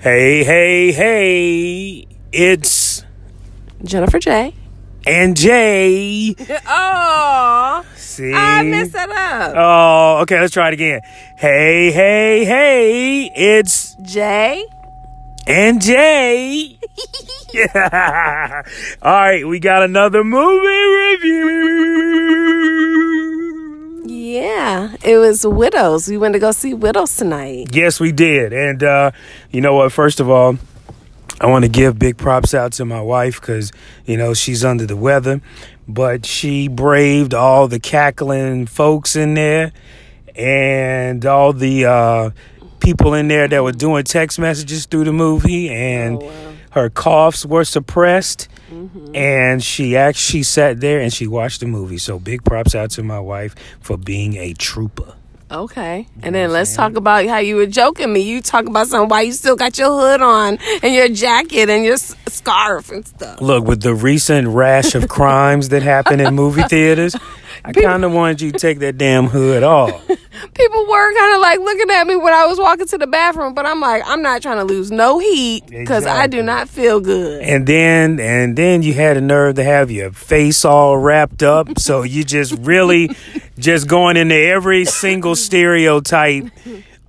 Hey, hey, hey. It's Jennifer J. and Jay. Oh, See? I messed that up. Oh, okay, let's try it again. Hey, hey, hey. It's J. and Jay. yeah. All right, we got another movie review. It was Widows. We went to go see Widows tonight. Yes, we did. And uh, you know what? First of all, I want to give big props out to my wife because, you know, she's under the weather, but she braved all the cackling folks in there and all the uh, people in there that were doing text messages through the movie, and Oh, wow. Her coughs were suppressed. Mm-hmm. And she actually sat there and she watched the movie. So big props out to my wife for being a trooper. Okay, and then let's talk about how you were joking me. You talk about something why you still got your hood on and your jacket and your s- scarf and stuff. Look, with the recent rash of crimes that happen in movie theaters, I kind of wanted you to take that damn hood off. People were kind of like looking at me when I was walking to the bathroom, but I'm like, I'm not trying to lose no heat because I do not feel good. And then, and then you had the nerve to have your face all wrapped up. So you just really just going into every single stereotype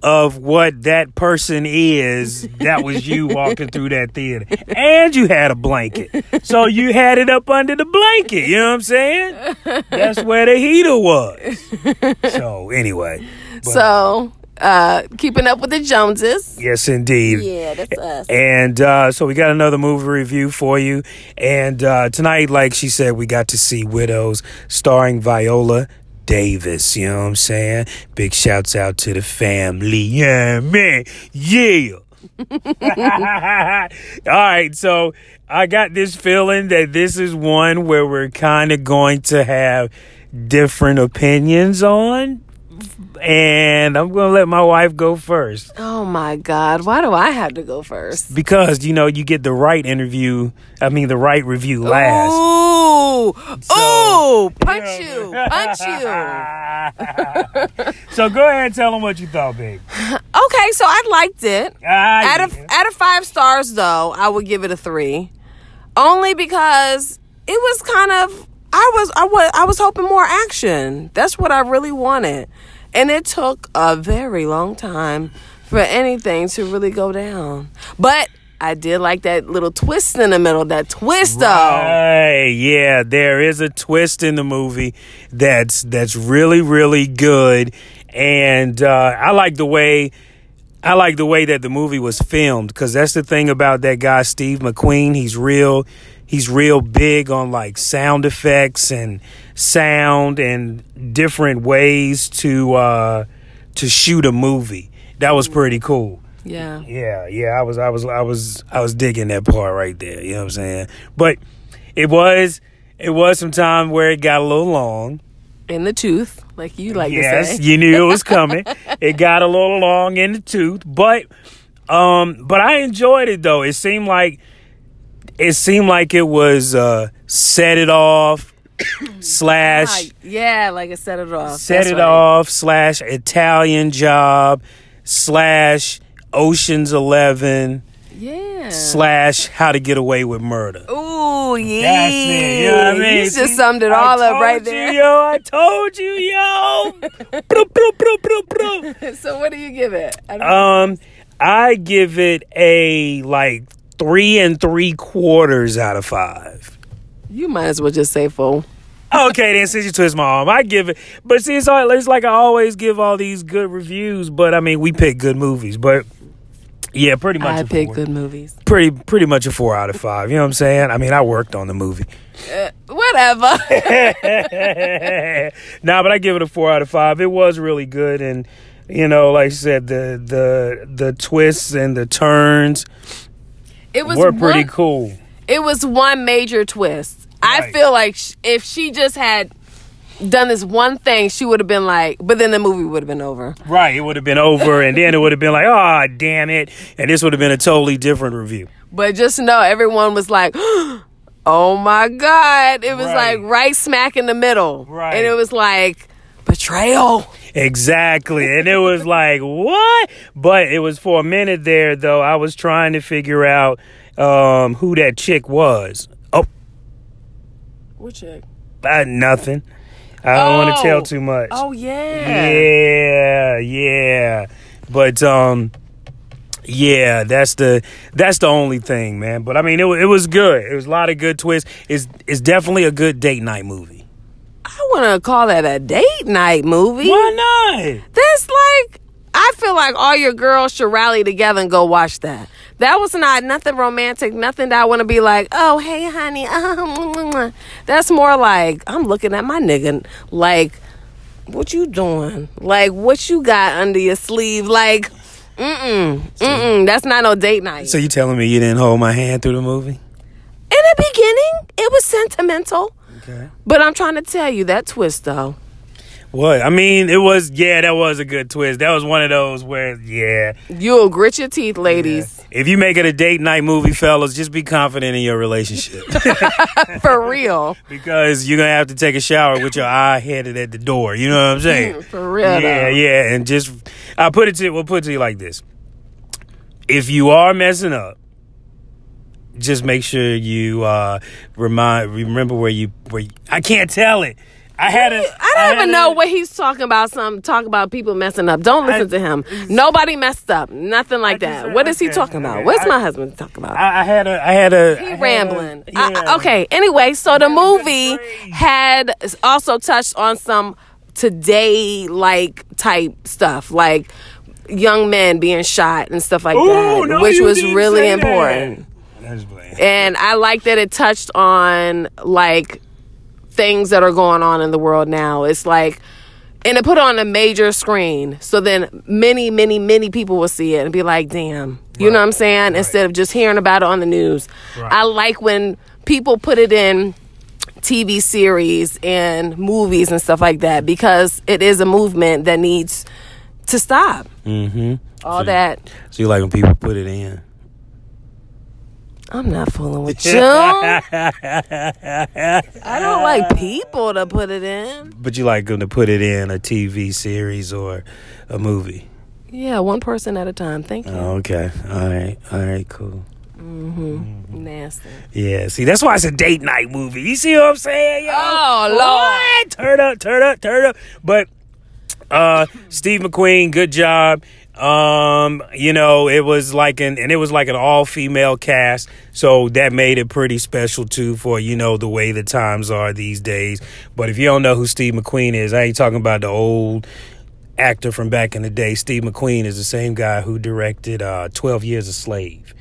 of what that person is. That was you walking through that theater. And you had a blanket. So you had it up under the blanket. You know what I'm saying? That's where the heater was. So anyway. but- So, uh, keeping up with the Joneses. Yes, indeed. Yeah, that's us. And uh, so we got another movie review for you. And uh, tonight, like she said, we got to see Widows starring Viola Davis. You know what I'm saying? Big shouts out to the family. Yeah, man. Yeah. All right, so I got this feeling that this is one where we're kind of going to have different opinions on. And I'm going to let my wife go first. Oh my God, why do I have to go first? because you know you get the right interview i mean the right review last. Ooh, ooh, punch you, punch you. so go ahead and tell them what you thought big Okay, so I liked it. ah, Out of out of five stars, though, I would give it a three, only because it was kind of I was I was I was hoping more action. That's what I really wanted, and it took a very long time for anything to really go down. But I did like that little twist in the middle. That twist, though. Right, yeah there is a twist in the movie that's that's really really good and uh i like the way I like the way that the movie was filmed because that's the thing about that guy Steve McQueen. He's real. He's real big on like sound effects and sound and different ways to uh, to shoot a movie. That was pretty cool. Yeah. Yeah, yeah. I was, I was, I was, I was digging that part right there. You know what I'm saying? But it was, it was some time where it got a little long. In the tooth, like you like to yes, say. you knew it was coming. it got a little long in the tooth, but um, but I enjoyed it though. It seemed like it seemed like it was uh, set it off slash Ah, yeah, like it set it off. set That's it right. off slash Italian job slash Ocean's Eleven Yeah. slash How to Get Away with Murder. Ooh, yeah. That's it. You know what I mean? You just See, summed it I all up told right you, there. yo. I told you, yo. So what do you give it? I Um, I give it a like three and three quarters out of five. you might as well just say full. Okay, then since you twist my arm, I give it. But see, it's, all, it's like I always give all these good reviews. But I mean, we pick good movies. But yeah, pretty much. I pick four. good movies. Pretty, pretty much a four out of five. You know what I'm saying? I mean, I worked on the movie. Uh, whatever. nah, but I give it a four out of five. It was really good, and you know, like I said, the the the twists and the turns it was were pretty one, cool. It was one major twist. I feel like sh- if she just had done this one thing, she would have been like. But then the movie would have been over. Right, it would have been over, and then it would have been like, oh, damn it, and this would have been a totally different review. But just know, everyone was like. Oh my God. It was Right. like right smack in the middle. Right. And it was like betrayal. Exactly. And it was like, what? But it was for a minute there, though. I was trying to figure out um, who that chick was. Oh, What chick? uh, nothing. I don't want to Oh. tell too much. Oh yeah. Yeah, yeah. But um yeah, that's the that's the only thing, man. But I mean, it, it was good. It was a lot of good twists. It's it's definitely a good date night movie. I want to call that a date night movie. Why not? That's like I feel like all your girls should rally together and go watch that. That was not nothing romantic, nothing that I want to be like, oh hey honey, uh, that's more like I'm looking at my nigga like, what you doing? Like what you got under your sleeve? Like, mm mm mm. That's not no date night. So you telling me you didn't hold my hand through the movie? In the beginning, it was sentimental, Okay. but I'm trying to tell you that twist though. What? I mean, it was yeah, that was a good twist. That was one of those where yeah. You'll grit your teeth, ladies, If you make it a date night movie, fellas, just be confident in your relationship. for real, because you're gonna have to take a shower with your eye headed at the door. You know what I'm saying? for real. Yeah, though. yeah, and just I put it to we'll put it to you like this: if you are messing up, just make sure you uh remind remember where you where you, I can't tell it. I had a I don't had even a- know what he's talking about. Some talk about people messing up. Don't listen I- to him. Nobody messed up. Nothing like just- that. What is he okay, talking about? okay. What's I- my husband talking about? I, I had a I had a I he a- rambling. I- yeah. I- okay. Anyway, so the a movie had also touched on some today like type stuff, like young men being shot and stuff like Ooh, that, no, which was really important. that. Important. I was playing. And I like that it touched on like things that are going on in the world now. It's like, and it put on a major screen. So then many, many, many people will see it and be like, damn. You know what I'm saying? Instead of just hearing about it on the news. Right. I like when people put it in TV series and movies and stuff like that because it is a movement that needs to stop. Mm-hmm. All that. So you like when people put it in? I'm not fooling with you. I don't like people to put it in. But you like them to put it in a TV series or a movie? Yeah, one person at a time. Thank you. Oh, okay. All right. All right. Cool. Mm-hmm. Nasty. Yeah. See, that's why it's a date night movie. You see what I'm saying? Yo? Oh, Lord. What? Turn up, turn up, turn up. But uh Steve McQueen, good job. Um, you know, it was like an and it was like an all female cast, so that made it pretty special too for, you know, the way the times are these days. But if you don't know who Steve McQueen is, I ain't talking about the old actor from back in the day. Steve McQueen is the same guy who directed uh 12 Years a Slave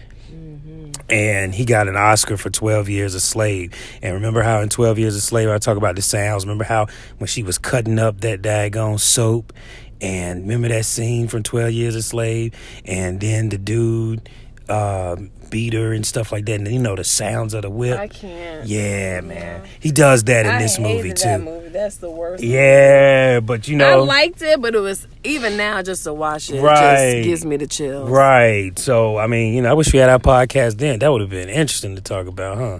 and he got an Oscar for 12 Years a Slave. And remember how in 12 Years a Slave, I talk about the sounds. Remember how when she was cutting up that daggone soap? And remember that scene from 12 Years a Slave? And then the dude uh, beat her and stuff like that. And you know, the sounds of the whip. I can't. Yeah, man. He does that in this movie, too. movie. That's the worst. Yeah, but you know, I liked it, but it was even now just to watch it Right. just gives me the chills. Right. So, I mean, you know, I wish we had our podcast then. That would have been interesting to talk about, huh?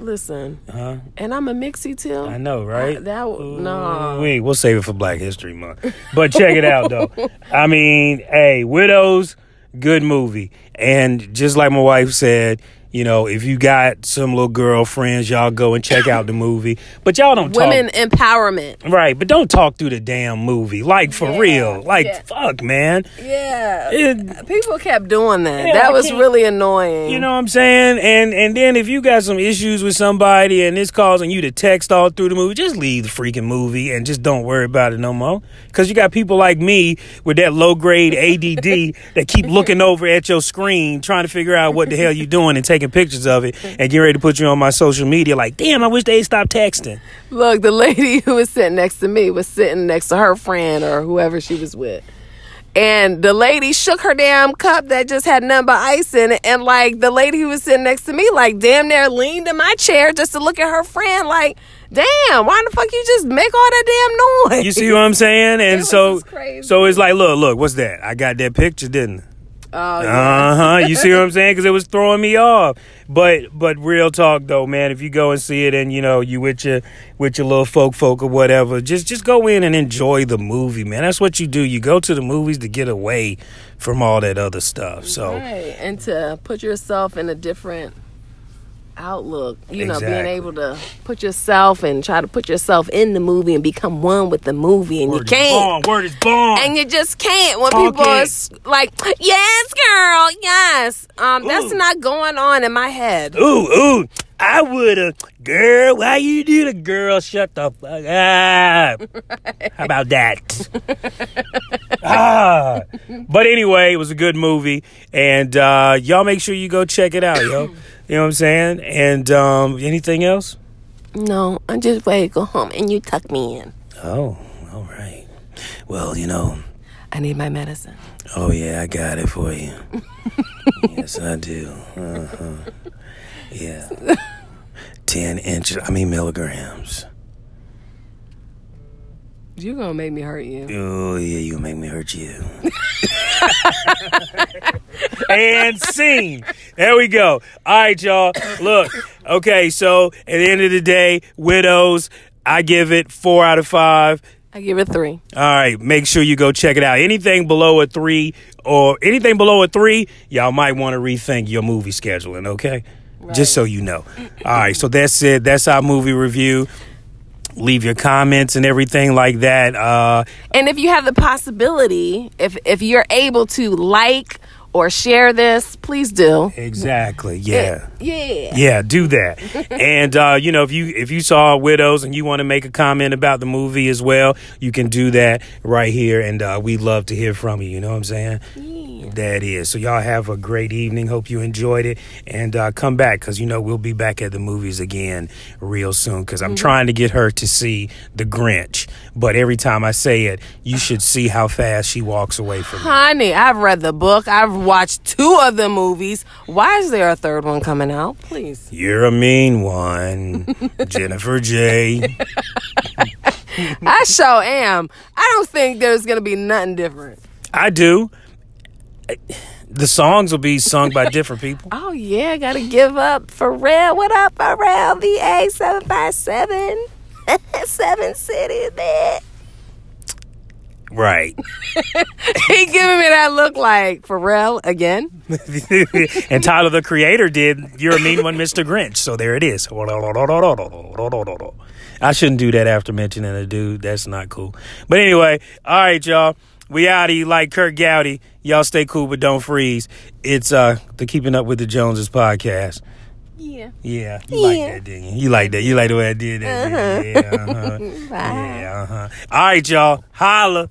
Listen, Huh? and I'm a mixie too. I know, right? That w- no. We we'll save it for Black History Month. But check it out though. I mean, hey, Widows, good movie. And just like my wife said, you know, if you got some little girlfriends, y'all go and check out the movie. But y'all don't talk. Women talk empowerment. right, but don't talk through the damn movie. Like for Yeah, real. Like yeah. fuck, man. Yeah. It- People kept doing that. Yeah, I that was really annoying. You know what I'm saying? And and then if you got some issues with somebody and it's causing you to text all through the movie, just leave the freaking movie and just don't worry about it no more. Cause you got people like me with that low grade ADD that keep looking over at your screen trying to figure out what the hell you doing and taking pictures of it and get ready to put you on my social media like, damn, I wish they stopped texting. Look, the lady who was sitting next to me was sitting next to her friend or whoever she was with. And the lady shook her damn cup that just had nothing but ice in it. And like the lady who was sitting next to me, like damn near leaned in my chair just to look at her friend, like, damn, why the fuck you just make all that damn noise? You see what I'm saying? And so so it's like, look, look, what's that? I got that picture, didn't I? Oh, yeah. Uh huh. You see what I'm saying? Because it was throwing me off. But but real talk though, man. If you go and see it, and you know you with your with your little folk folk or whatever, just just go in and enjoy the movie, man. That's what you do. You go to the movies to get away from all that other stuff. So Right. And to put yourself in a different outlook, you know, being able to put yourself and try to put yourself in the movie and become one with the movie, and word you can't. Word is born. And you just can't when Talk people are it. like, "Yes, girl, yes." Um, that's Ooh. not going on in my head. Ooh, ooh, I would've. Girl, why you do the girl? Shut the fuck up. How about that? ah. But anyway, it was a good movie. And uh, y'all make sure you go check it out, yo. You know what I'm saying? And um, anything else? No, I'm just ready to go home, and you tuck me in. Oh, all right. Well, you know, I need my medicine. oh yeah, I got it for you. yes, I do. Uh-huh. Yeah. 10 inches, I mean milligrams. You're gonna make me hurt you. Oh yeah, you make me hurt you. and scene. There we go. All right, y'all. Look, okay. So at the end of the day, widows. I give it four out of five. I give it three. All right, make sure you go check it out. Anything below a three or anything below a three, y'all might want to rethink your movie scheduling. Okay, right. just so you know. All right, so that's it. That's our movie review. Leave your comments and everything like that. Uh, And if you have the possibility, if if you're able to like or share this, please do. exactly. Yeah. Yeah. Yeah, do that. and uh, you know, if you if you saw Widows and you want to make a comment about the movie as well, you can do that right here, and uh, we'd love to hear from you. You know what I'm saying? That is. So y'all have a great evening. Hope you enjoyed it, and uh, come back because you know we'll be back at the movies again real soon. Because I'm trying to get her to see The Grinch, but every time I say it, you should see how fast she walks away from it. Honey, I've read the book. I've watched two of the movies. Why is there a third one coming out? Please. You're a mean one, Jennifer J. I sure am. I don't think there's gonna be nothing different. I do. The songs will be sung by different people. Oh yeah, gotta give up Pharrell. What up, Pharrell? VA seven five seven. Seven cities there. Right. He giving me that look like Pharrell again. and Tyler the Creator did You're a Mean One, Mr. Grinch. So there it is. I shouldn't do that after mentioning a dude. That's not cool. But anyway, all right, y'all. We out of here like Kurt Gowdy. Y'all stay cool, but don't freeze. It's uh the Keeping Up with the Joneses podcast. Yeah. Yeah, you like that, didn't you? You like that. You like the way I did that. you? Yeah, uh-huh. Yeah, uh-huh. All right, y'all. Holla.